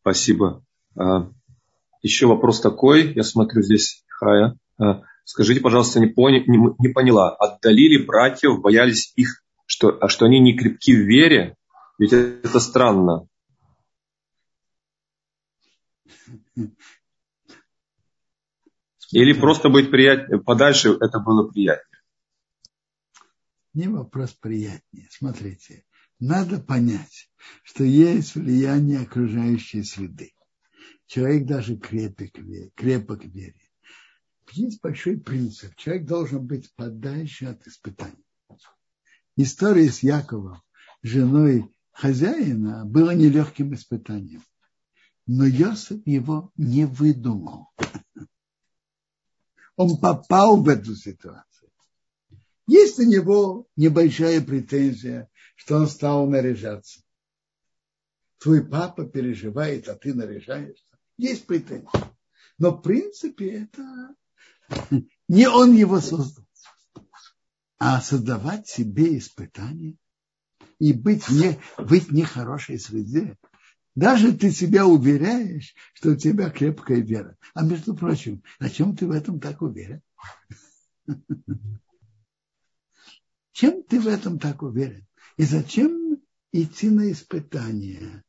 S2: Спасибо. А, еще вопрос такой, я смотрю здесь Хая. А, скажите, пожалуйста, не, поня, не, не поняла, отдалили братьев, боялись их, что, а что они не крепки в вере? Ведь это странно. Или просто быть приятнее, подальше это было приятнее?
S1: Не вопрос приятнее. Смотрите, надо понять, что есть влияние окружающей среды. Человек даже крепок, крепок вере. Есть большой принцип. Человек должен быть подальше от испытаний. История с Яковом, женой хозяина, была нелегким испытанием. Но Йосиф его не выдумал. Он попал в эту ситуацию. Есть у него небольшая претензия, что он стал наряжаться. Твой папа переживает, а ты наряжаешься. Есть претензия. Но в принципе это не он его создал. А создавать себе испытания и быть не, быть нехорошей среде. Даже ты себя уверяешь, что у тебя крепкая вера. А между прочим, на чем ты в этом так уверен? [LAUGHS] Чем ты в этом так уверен? И зачем идти на испытания?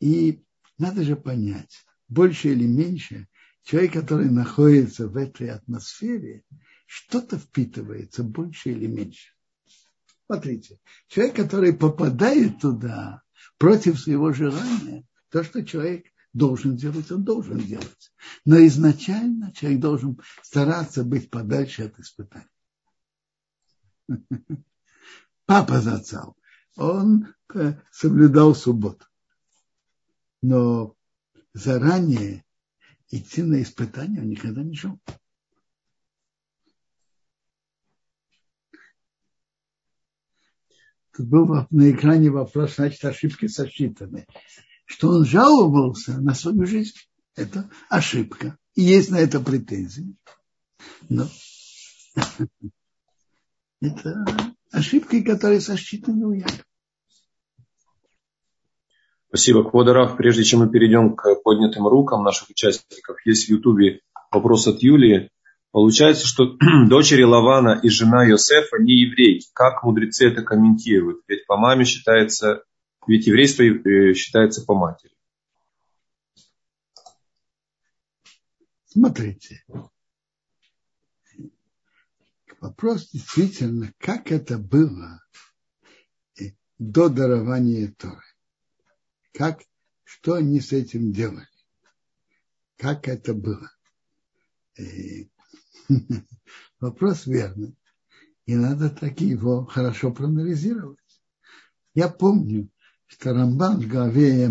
S1: И надо же понять, больше или меньше, человек, который находится в этой атмосфере, что-то впитывается больше или меньше. Смотрите, человек, который попадает туда против своего желания, то, что человек должен делать, он должен делать. Но изначально человек должен стараться быть подальше от испытаний. [LAUGHS] Папа зацал, он э, соблюдал субботу. Но заранее идти на испытания он никогда не шел. Тут был на экране вопрос, значит, ошибки сосчитаны. Что он жаловался на свою жизнь. Это ошибка. И есть на это претензии. Но [LAUGHS] это ошибки, которые сосчитаны у Якова.
S2: Спасибо, Квадарав. Прежде чем мы перейдем к поднятым рукам наших участников, есть в Ютубе вопрос от Юлии. Получается, что [CLEARS THROAT] дочери Лавана и жена Йосефа не еврейки. Как мудрецы это комментируют? Ведь по маме считается, ведь еврейство э, считается по матери.
S1: Смотрите. Вопрос действительно, как это было до дарования Торы. Как, что они с этим делали. Как это было. [LAUGHS] Вопрос верный. И надо так его хорошо проанализировать. Я помню, что Рамбан в главе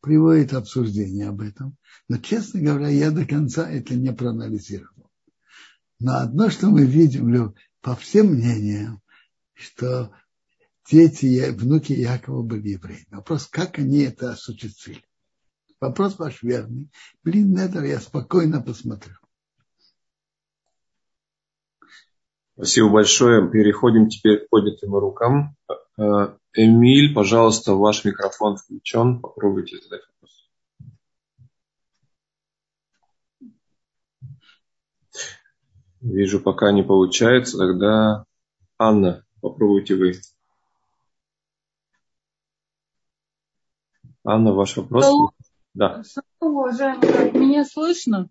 S1: приводит обсуждение об этом, но, честно говоря, я до конца это не проанализировал. Но одно, что мы видим по всем мнениям, что дети, внуки Якова были евреи. Вопрос, как они это осуществили. Вопрос ваш верный. Блин, это я спокойно посмотрю.
S2: Спасибо большое. Переходим теперь к поднятым рукам. Э, Эмиль, пожалуйста, ваш микрофон включен. Попробуйте задать вопрос. Вижу, пока не получается. Тогда Анна, попробуйте вы. Анна, ваш вопрос? Алло.
S3: Да. Уважаемый, меня слышно?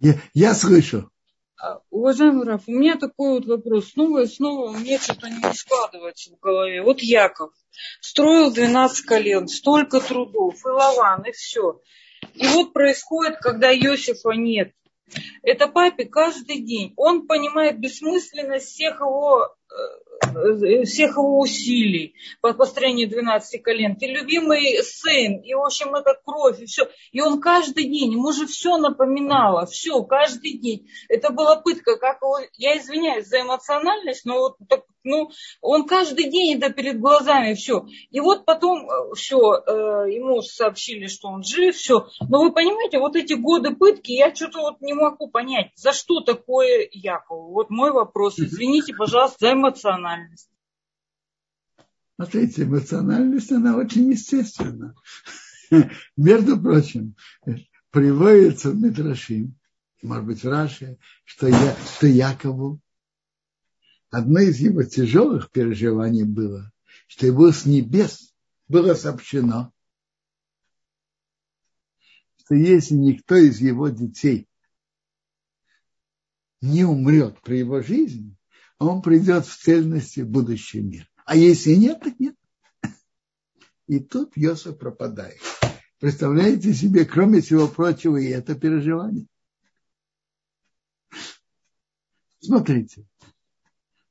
S1: Я, я слышу.
S3: А, уважаемый Раф, у меня такой вот вопрос. Снова и снова мне что-то не складывается в голове. Вот Яков строил 12 колен, столько трудов, и Лаван, и все. И вот происходит, когда Иосифа нет. Это папе каждый день. Он понимает бессмысленность всех его Э, всех его усилий по построению 12 колен. Ты любимый сын, и, в общем, это кровь, и все. И он каждый день, ему же все напоминало, все, каждый день. Это была пытка, как его, я извиняюсь за эмоциональность, но вот так, ну, он каждый день это перед глазами, все. И вот потом э, все, э, ему сообщили, что он жив, все. Но вы понимаете, вот эти годы пытки, я что-то вот не могу понять, за что такое Якову. Вот мой вопрос. Извините, пожалуйста, за эмоциональность.
S1: Смотрите, эмоциональность, она очень естественна. [LAUGHS] Между прочим, приводится в Митрашим, может быть, в Раше, что, я, что Якову одно из его тяжелых переживаний было, что его с небес было сообщено, что если никто из его детей не умрет при его жизни, он придет в цельности в будущий мир. А если нет, так нет. И тут Йосиф пропадает. Представляете себе, кроме всего прочего, и это переживание. Смотрите,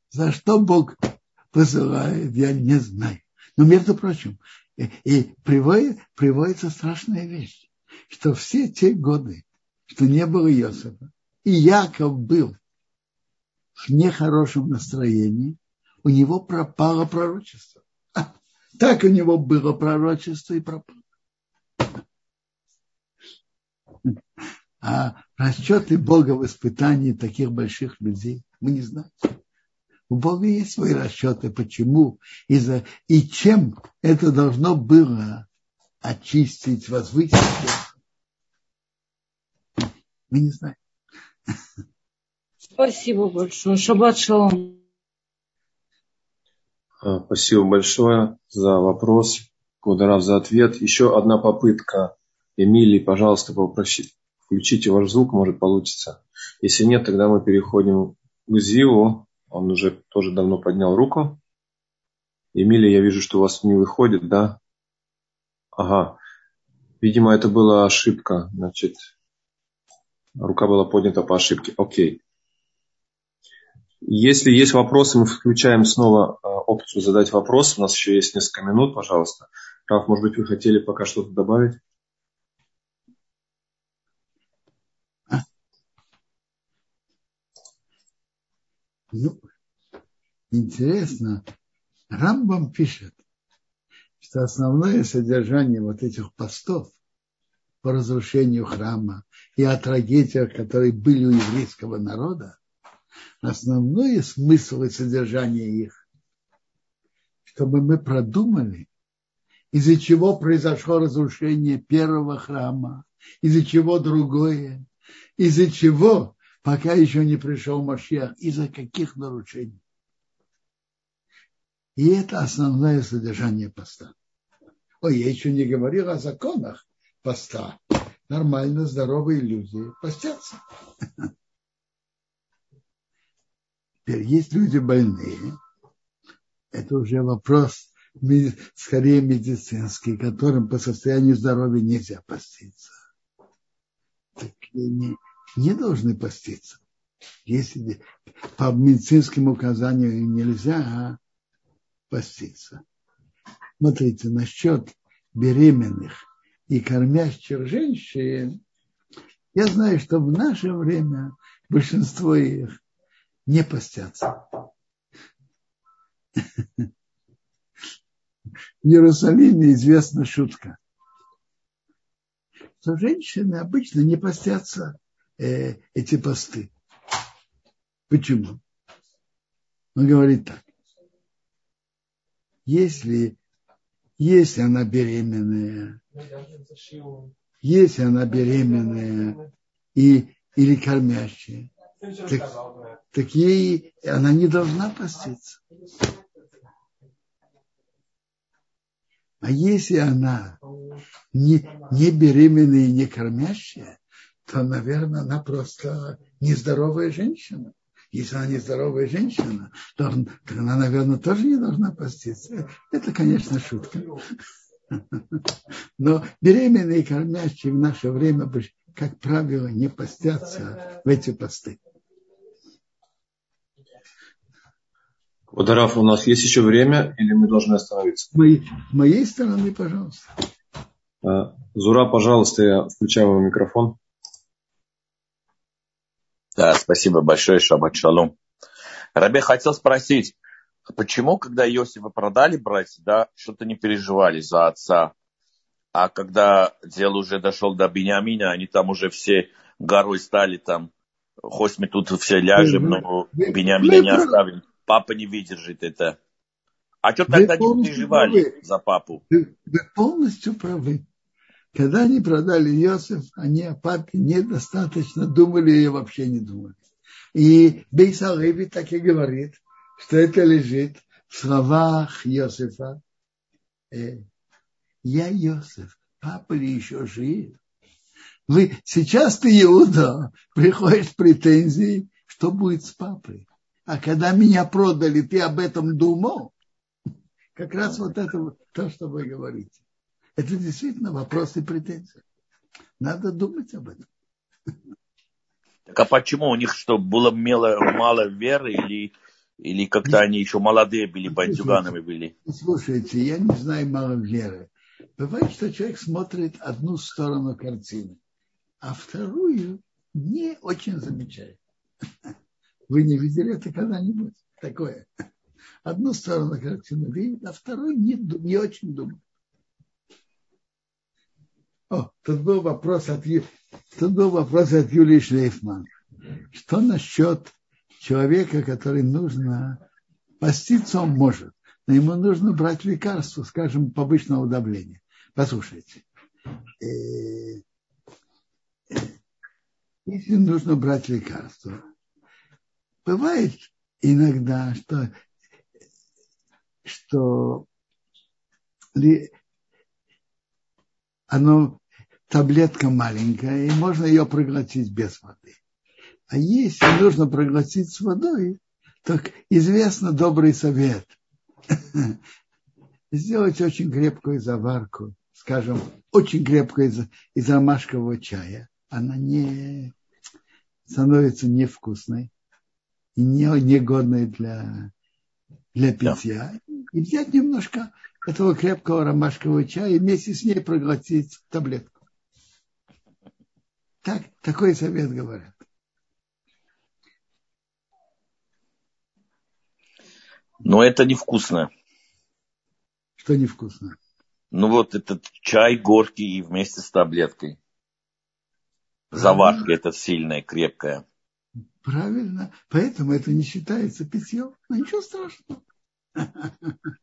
S1: за что Бог посылает, я не знаю. Но, между прочим, и, и приводит, приводится страшная вещь, что все те годы, что не было Иосифа, и Яков был нехорошем настроении, у него пропало пророчество. [LAUGHS] Так у него было пророчество и пропало. [LAUGHS] А расчеты Бога в испытании таких больших людей мы не знаем. У Бога есть свои расчеты, почему и, за, и чем это должно было очистить, возвысить. Мы не знаем. [LAUGHS]
S3: Спасибо большое. Шаббат шалом.
S2: А, спасибо большое за вопрос. Кударав за ответ. Еще одна попытка. Эмилий, пожалуйста, попросите, включите ваш звук, может получится. Если нет, тогда мы переходим к Зиву. Он уже тоже давно поднял руку. Эмилия, я вижу, что у вас не выходит, да? Ага. Видимо, это была ошибка. Значит, рука была поднята по ошибке. Окей. Если есть вопросы, мы включаем снова а, опцию задать вопрос. У нас еще есть несколько минут, пожалуйста. Раф, может быть, вы хотели пока что-то добавить?
S1: Ну, интересно, Рамбам пишет, что основное содержание вот этих постов по разрушению храма и о трагедиях, которые были у еврейского народа, основной смысл и содержание их, чтобы мы продумали, из-за чего произошло разрушение первого храма, из-за чего другое, из-за чего пока еще не пришел Машьях, из-за каких нарушений. И это основное содержание поста. Ой, я еще не говорил о законах поста. Нормально здоровые люди постятся. Теперь есть люди больные. Это уже вопрос скорее медицинский, которым по состоянию здоровья нельзя поститься. Так не, не должны поститься. Если по медицинским указаниям нельзя поститься. Смотрите, насчет беременных и кормящих женщин, я знаю, что в наше время большинство их не постятся. В Иерусалиме известна шутка, что женщины обычно не постятся э, эти посты. Почему? Он говорит так. Если, если она беременная, если она беременная и, или кормящая, так, так ей она не должна поститься. А если она не, не беременная и не кормящая, то, наверное, она просто нездоровая женщина. Если она нездоровая женщина, то, то она, наверное, тоже не должна поститься. Это, конечно, шутка. Но беременные и кормящие в наше время, как правило, не постятся в эти посты.
S2: Водораф, у нас есть еще время или мы должны остановиться?
S1: С моей, с моей стороны, пожалуйста.
S2: А, Зура, пожалуйста, я включаю вам микрофон.
S4: Да, спасибо большое, Шабат Шалом. Рабе хотел спросить, почему, когда Иосифа продали братья, да, что-то не переживали за отца, а когда дело уже дошло до Бениамина, они там уже все горой стали там, хоть мы тут все ляжем, но Бениамина не оставим папа не выдержит это. А что тогда не переживали правы. за папу?
S1: Вы, вы полностью правы. Когда они продали Иосиф, они о папе недостаточно думали и вообще не думали. И Бейса Леви так и говорит, что это лежит в словах Иосифа. Э, я Иосиф, папа ли еще жив? Вы, сейчас ты, Иуда, приходишь с претензией, что будет с папой. А когда меня продали, ты об этом думал? как раз вот это то, что вы говорите. Это действительно вопрос и претензия. Надо думать об этом.
S4: Так а почему у них что, было мало, мало веры или, или как-то они еще молодые были, бандюганами были?
S1: Слушайте, я не знаю мало веры. Бывает, что человек смотрит одну сторону картины, а вторую не очень замечает. Вы не видели это когда-нибудь? Такое. Одну сторону картины видит, а вторую не, не очень думает. О, тут был вопрос от, тут был вопрос от Юлии Шлейфман. Что насчет человека, который нужно поститься, он может, но ему нужно брать лекарство, скажем, повышенного давления. Послушайте, э, э, если нужно брать лекарство, бывает иногда, что, что оно таблетка маленькая, и можно ее проглотить без воды. А если нужно проглотить с водой, так известно добрый совет. [LAUGHS] Сделать очень крепкую заварку, скажем, очень крепкую из, из ромашкового чая. Она не становится невкусной и не, негодной для, для питья. И взять немножко этого крепкого ромашкового чая и вместе с ней проглотить таблетку. Так, такой совет говорят.
S4: Но это невкусно.
S1: Что невкусно?
S4: Ну вот этот чай горький и вместе с таблеткой. Заварка эта сильная, крепкая.
S1: Правильно. Поэтому это не считается питьем. Но ничего страшного. [LAUGHS]